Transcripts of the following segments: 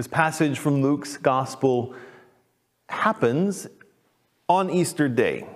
This passage from Luke's gospel happens on Easter Day.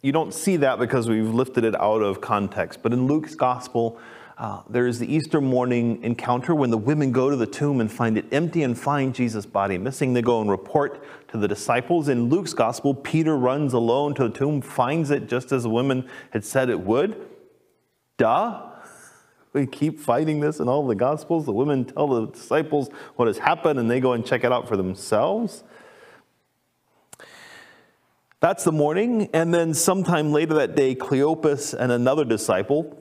You don't see that because we've lifted it out of context, but in Luke's gospel, uh, there is the Easter morning encounter when the women go to the tomb and find it empty and find Jesus' body missing. They go and report to the disciples. In Luke's gospel, Peter runs alone to the tomb, finds it just as the women had said it would. Duh. We keep fighting this in all the Gospels. The women tell the disciples what has happened and they go and check it out for themselves. That's the morning. And then sometime later that day, Cleopas and another disciple,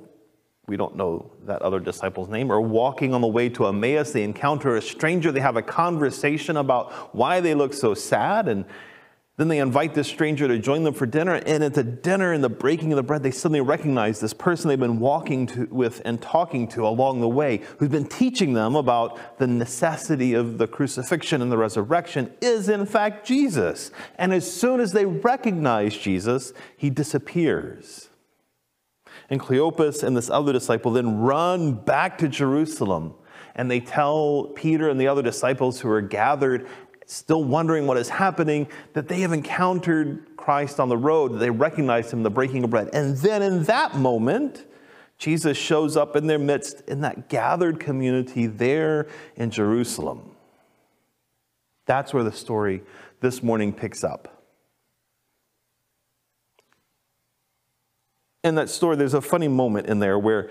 we don't know that other disciple's name, are walking on the way to Emmaus. They encounter a stranger. They have a conversation about why they look so sad. And then they invite this stranger to join them for dinner, and at the dinner and the breaking of the bread, they suddenly recognize this person they've been walking to, with and talking to along the way, who's been teaching them about the necessity of the crucifixion and the resurrection, is in fact Jesus. And as soon as they recognize Jesus, he disappears. And Cleopas and this other disciple then run back to Jerusalem and they tell Peter and the other disciples who are gathered still wondering what is happening, that they have encountered Christ on the road, that they recognize him, the breaking of bread. And then in that moment, Jesus shows up in their midst in that gathered community there in Jerusalem. That's where the story this morning picks up. In that story, there's a funny moment in there where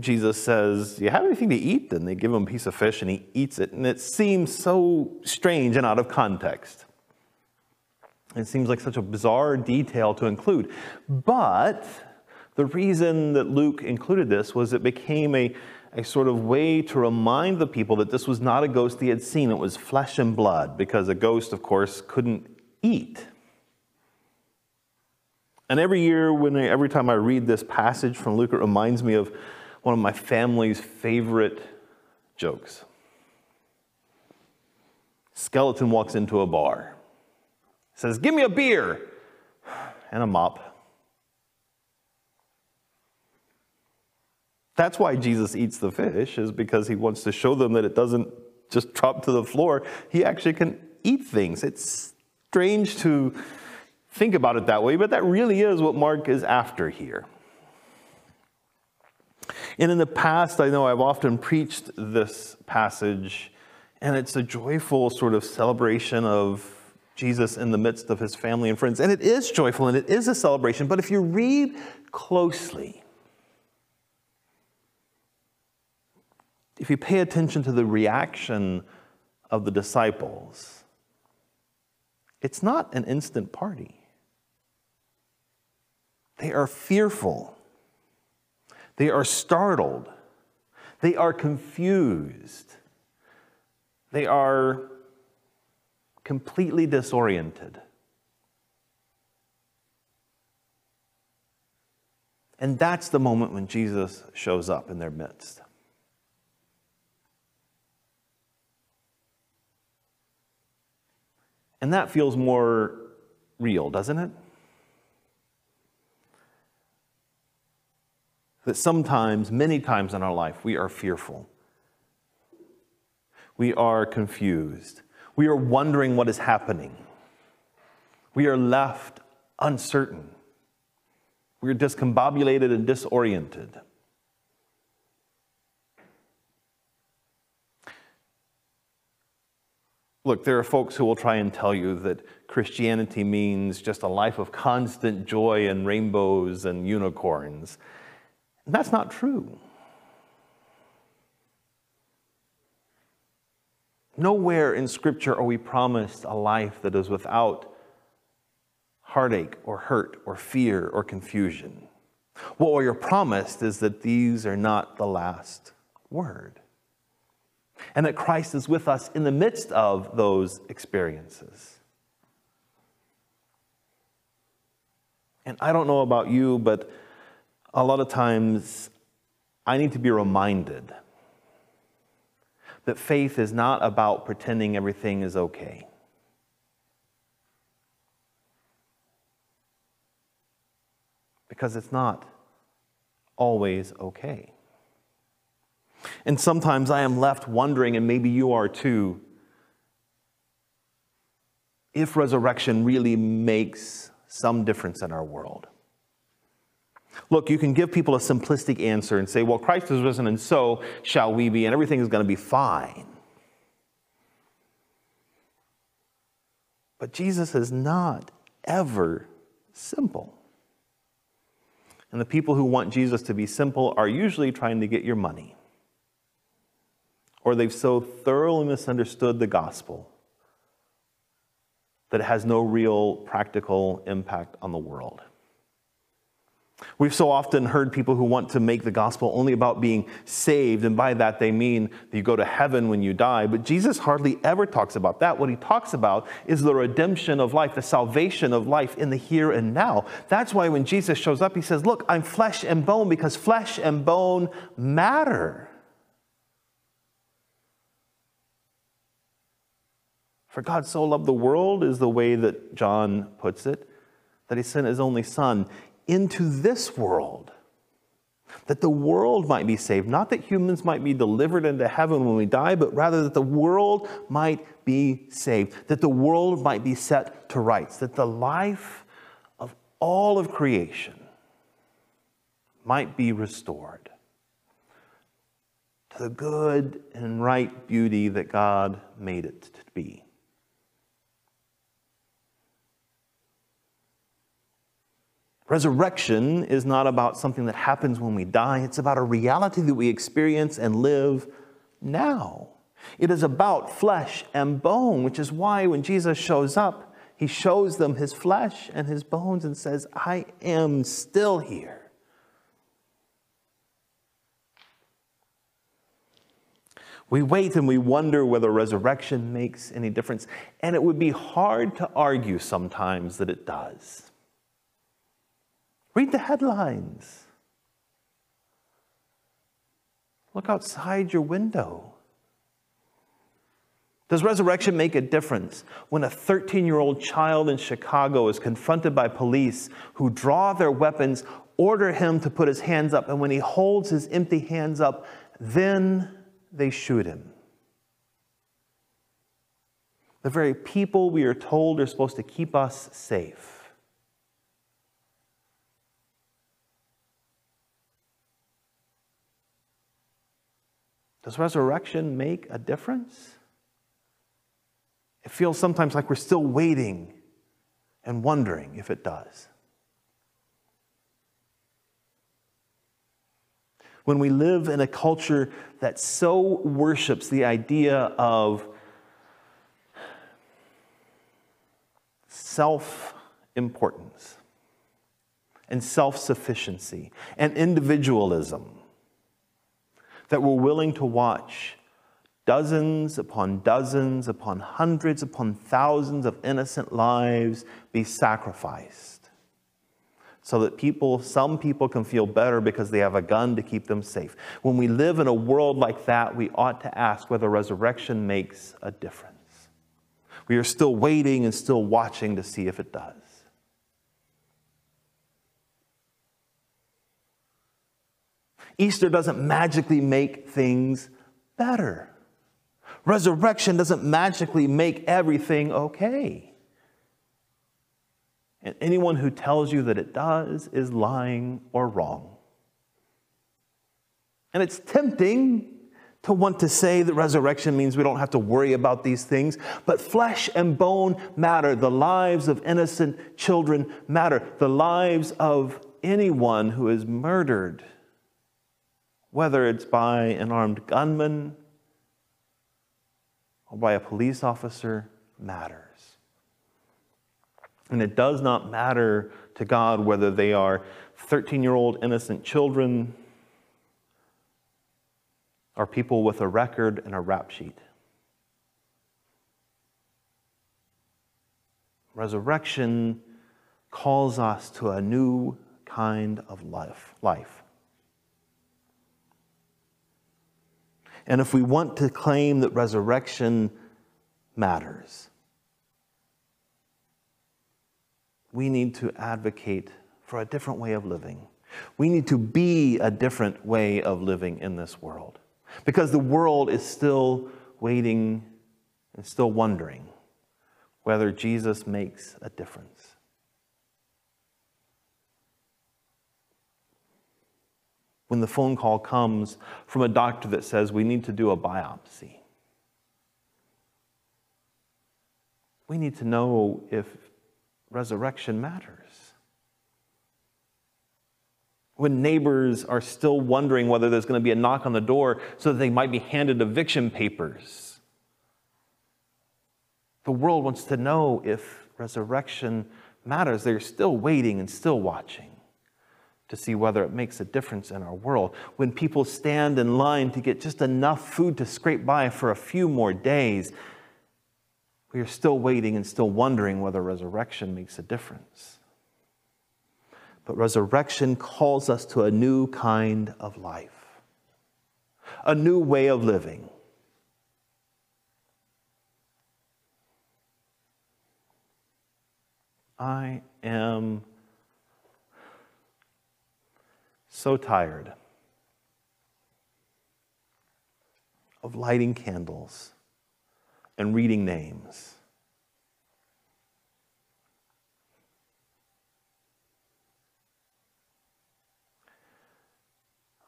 Jesus says, You have anything to eat? And they give him a piece of fish and he eats it. And it seems so strange and out of context. It seems like such a bizarre detail to include. But the reason that Luke included this was it became a, a sort of way to remind the people that this was not a ghost he had seen, it was flesh and blood, because a ghost, of course, couldn't eat. And every year, when I, every time I read this passage from Luke, it reminds me of one of my family's favorite jokes. Skeleton walks into a bar, says, Give me a beer and a mop. That's why Jesus eats the fish, is because he wants to show them that it doesn't just drop to the floor. He actually can eat things. It's strange to think about it that way, but that really is what Mark is after here. And in the past, I know I've often preached this passage, and it's a joyful sort of celebration of Jesus in the midst of his family and friends. And it is joyful and it is a celebration, but if you read closely, if you pay attention to the reaction of the disciples, it's not an instant party. They are fearful. They are startled. They are confused. They are completely disoriented. And that's the moment when Jesus shows up in their midst. And that feels more real, doesn't it? That sometimes, many times in our life, we are fearful. We are confused. We are wondering what is happening. We are left uncertain. We are discombobulated and disoriented. Look, there are folks who will try and tell you that Christianity means just a life of constant joy and rainbows and unicorns. That's not true. Nowhere in Scripture are we promised a life that is without heartache or hurt or fear or confusion. What we are promised is that these are not the last word and that Christ is with us in the midst of those experiences. And I don't know about you, but a lot of times I need to be reminded that faith is not about pretending everything is okay. Because it's not always okay. And sometimes I am left wondering, and maybe you are too, if resurrection really makes some difference in our world. Look, you can give people a simplistic answer and say, well, Christ is risen, and so shall we be, and everything is going to be fine. But Jesus is not ever simple. And the people who want Jesus to be simple are usually trying to get your money. Or they've so thoroughly misunderstood the gospel that it has no real practical impact on the world. We've so often heard people who want to make the gospel only about being saved, and by that they mean that you go to heaven when you die. But Jesus hardly ever talks about that. What he talks about is the redemption of life, the salvation of life in the here and now. That's why when Jesus shows up, he says, Look, I'm flesh and bone because flesh and bone matter. For God so loved the world, is the way that John puts it, that he sent his only Son into this world, that the world might be saved. Not that humans might be delivered into heaven when we die, but rather that the world might be saved, that the world might be set to rights, that the life of all of creation might be restored to the good and right beauty that God made it to be. Resurrection is not about something that happens when we die, it's about a reality that we experience and live now. It is about flesh and bone, which is why when Jesus shows up, he shows them his flesh and his bones and says, I am still here. We wait and we wonder whether resurrection makes any difference, and it would be hard to argue sometimes that it does. Read the headlines. Look outside your window. Does resurrection make a difference when a 13 year old child in Chicago is confronted by police who draw their weapons, order him to put his hands up, and when he holds his empty hands up, then they shoot him? The very people we are told are supposed to keep us safe Does resurrection make a difference? It feels sometimes like we're still waiting and wondering if it does. When we live in a culture that so worships the idea of self importance and self sufficiency and individualism, that we're willing to watch dozens upon dozens upon hundreds upon thousands of innocent lives be sacrificed so that people some people can feel better because they have a gun to keep them safe. When we live in a world like that we ought to ask whether resurrection makes a difference. We are still waiting and still watching to see if it does Easter doesn't magically make things better. Resurrection doesn't magically make everything okay. And anyone who tells you that it does is lying or wrong. And it's tempting to want to say that resurrection means we don't have to worry about these things, but flesh and bone matter. The lives of innocent children matter. The lives of anyone who is murdered whether it's by an armed gunman or by a police officer matters. And it does not matter to God whether they are 13 year old innocent children or people with a record and a rap sheet. Resurrection calls us to a new kind of life. life. And if we want to claim that resurrection matters, we need to advocate for a different way of living. We need to be a different way of living in this world because the world is still waiting and still wondering whether Jesus makes a difference. When the phone call comes from a doctor that says we need to do a biopsy. We need to know if resurrection matters. When neighbors are still wondering whether there's going to be a knock on the door so that they might be handed eviction papers. The world wants to know if resurrection matters. They're still waiting and still watching to see whether it makes a difference in our world. When people stand in line to get just enough food to scrape by for a few more days, we are still waiting and still wondering whether resurrection makes a difference. But resurrection calls us to a new kind of life, a new way of living. I am so tired of lighting candles and reading names.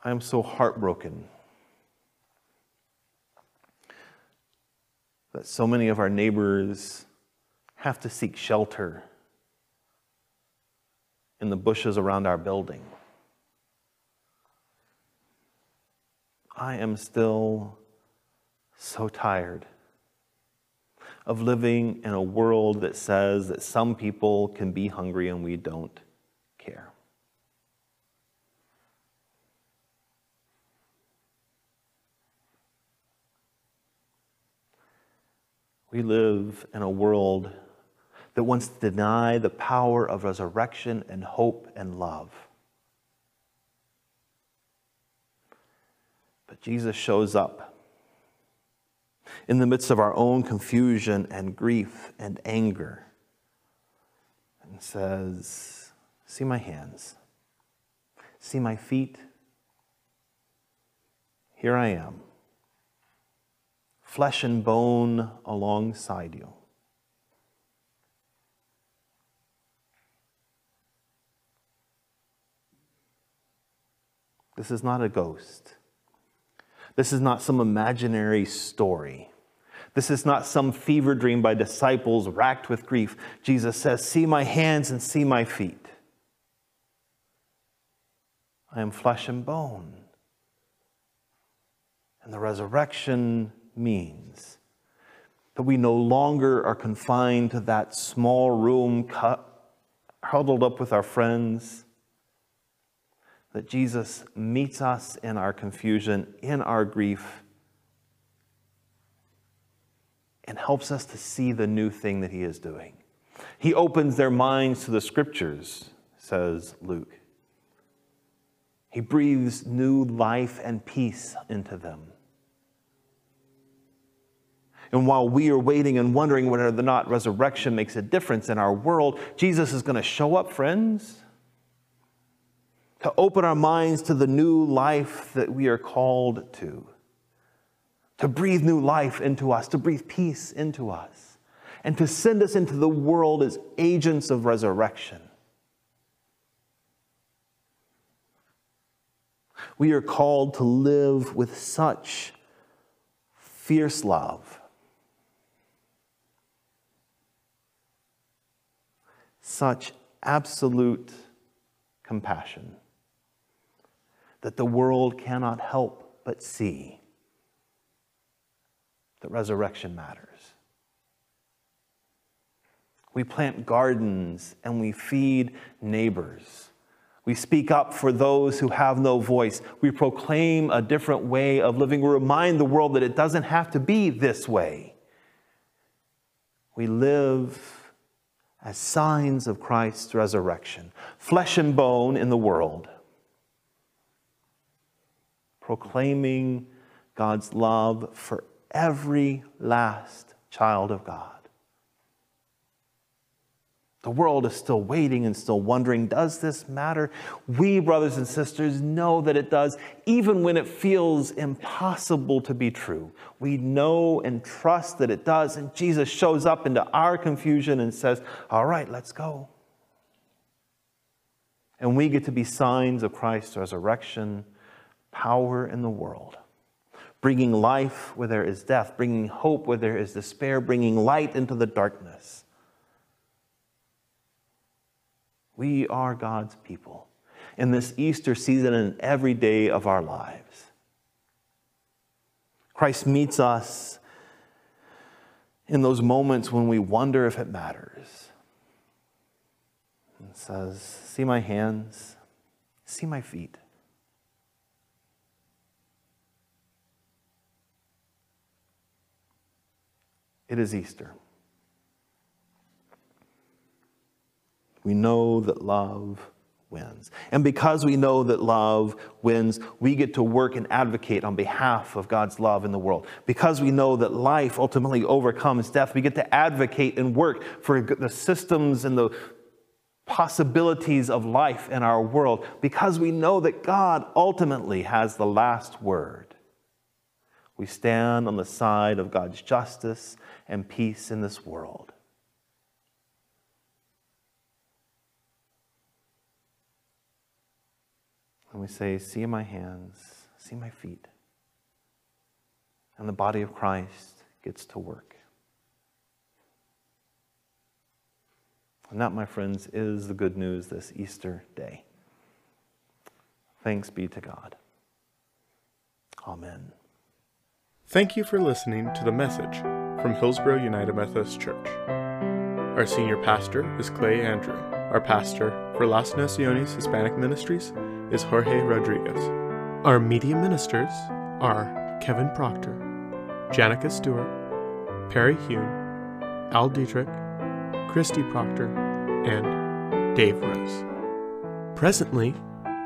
I am so heartbroken that so many of our neighbors have to seek shelter in the bushes around our building. I am still so tired of living in a world that says that some people can be hungry and we don't care. We live in a world that wants to deny the power of resurrection and hope and love. But Jesus shows up in the midst of our own confusion and grief and anger and says, See my hands, see my feet. Here I am, flesh and bone alongside you. This is not a ghost. This is not some imaginary story. This is not some fever dream by disciples racked with grief. Jesus says, See my hands and see my feet. I am flesh and bone. And the resurrection means that we no longer are confined to that small room, cut, huddled up with our friends that Jesus meets us in our confusion, in our grief, and helps us to see the new thing that He is doing. He opens their minds to the scriptures, says Luke. He breathes new life and peace into them. And while we are waiting and wondering whether or not resurrection makes a difference in our world, Jesus is going to show up, friends to open our minds to the new life that we are called to, to breathe new life into us, to breathe peace into us, and to send us into the world as agents of resurrection. We are called to live with such fierce love, such absolute compassion that the world cannot help but see. that resurrection matters. We plant gardens and we feed neighbors. We speak up for those who have no voice. We proclaim a different way of living. We remind the world that it doesn't have to be this way. We live as signs of Christ's resurrection, flesh and bone in the world, proclaiming God's love for every last child of God. The world is still waiting and still wondering does this matter? We, brothers and sisters, know that it does, even when it feels impossible to be true. We know and trust that it does, and Jesus shows up into our confusion and says, All right, let's go. And we get to be signs of Christ's resurrection, power in the world bringing life where there is death, bringing hope where there is despair, bringing light into the darkness. We are God's people in this Easter season and every day of our lives. Christ meets us in those moments when we wonder if it matters and says, See my hands, see my feet. It is Easter. We know that love wins. And because we know that love wins, we get to work and advocate on behalf of God's love in the world. Because we know that life ultimately overcomes death, we get to advocate and work for the systems and the possibilities of life in our world. Because we know that God ultimately has the last word. We stand on the side of God's justice and peace in this world. And we say, See my hands, see my feet. And the body of Christ gets to work. And that, my friends, is the good news this Easter day. Thanks be to God. Amen. Thank you for listening to the message from Hillsboro United Methodist Church. Our senior pastor is Clay Andrew. Our pastor for Las Naciones Hispanic Ministries is Jorge Rodriguez. Our media ministers are Kevin Proctor, Janica Stewart, Perry Heun, Al Dietrich, Christy Proctor, and Dave Rose. Presently,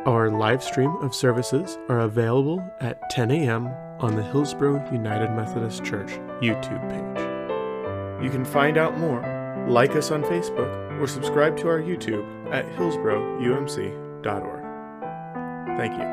our live stream of services are available at 10 a.m. on the Hillsboro United Methodist Church YouTube page. You can find out more, like us on Facebook, or subscribe to our YouTube at hillsboroumc.org. Thank you.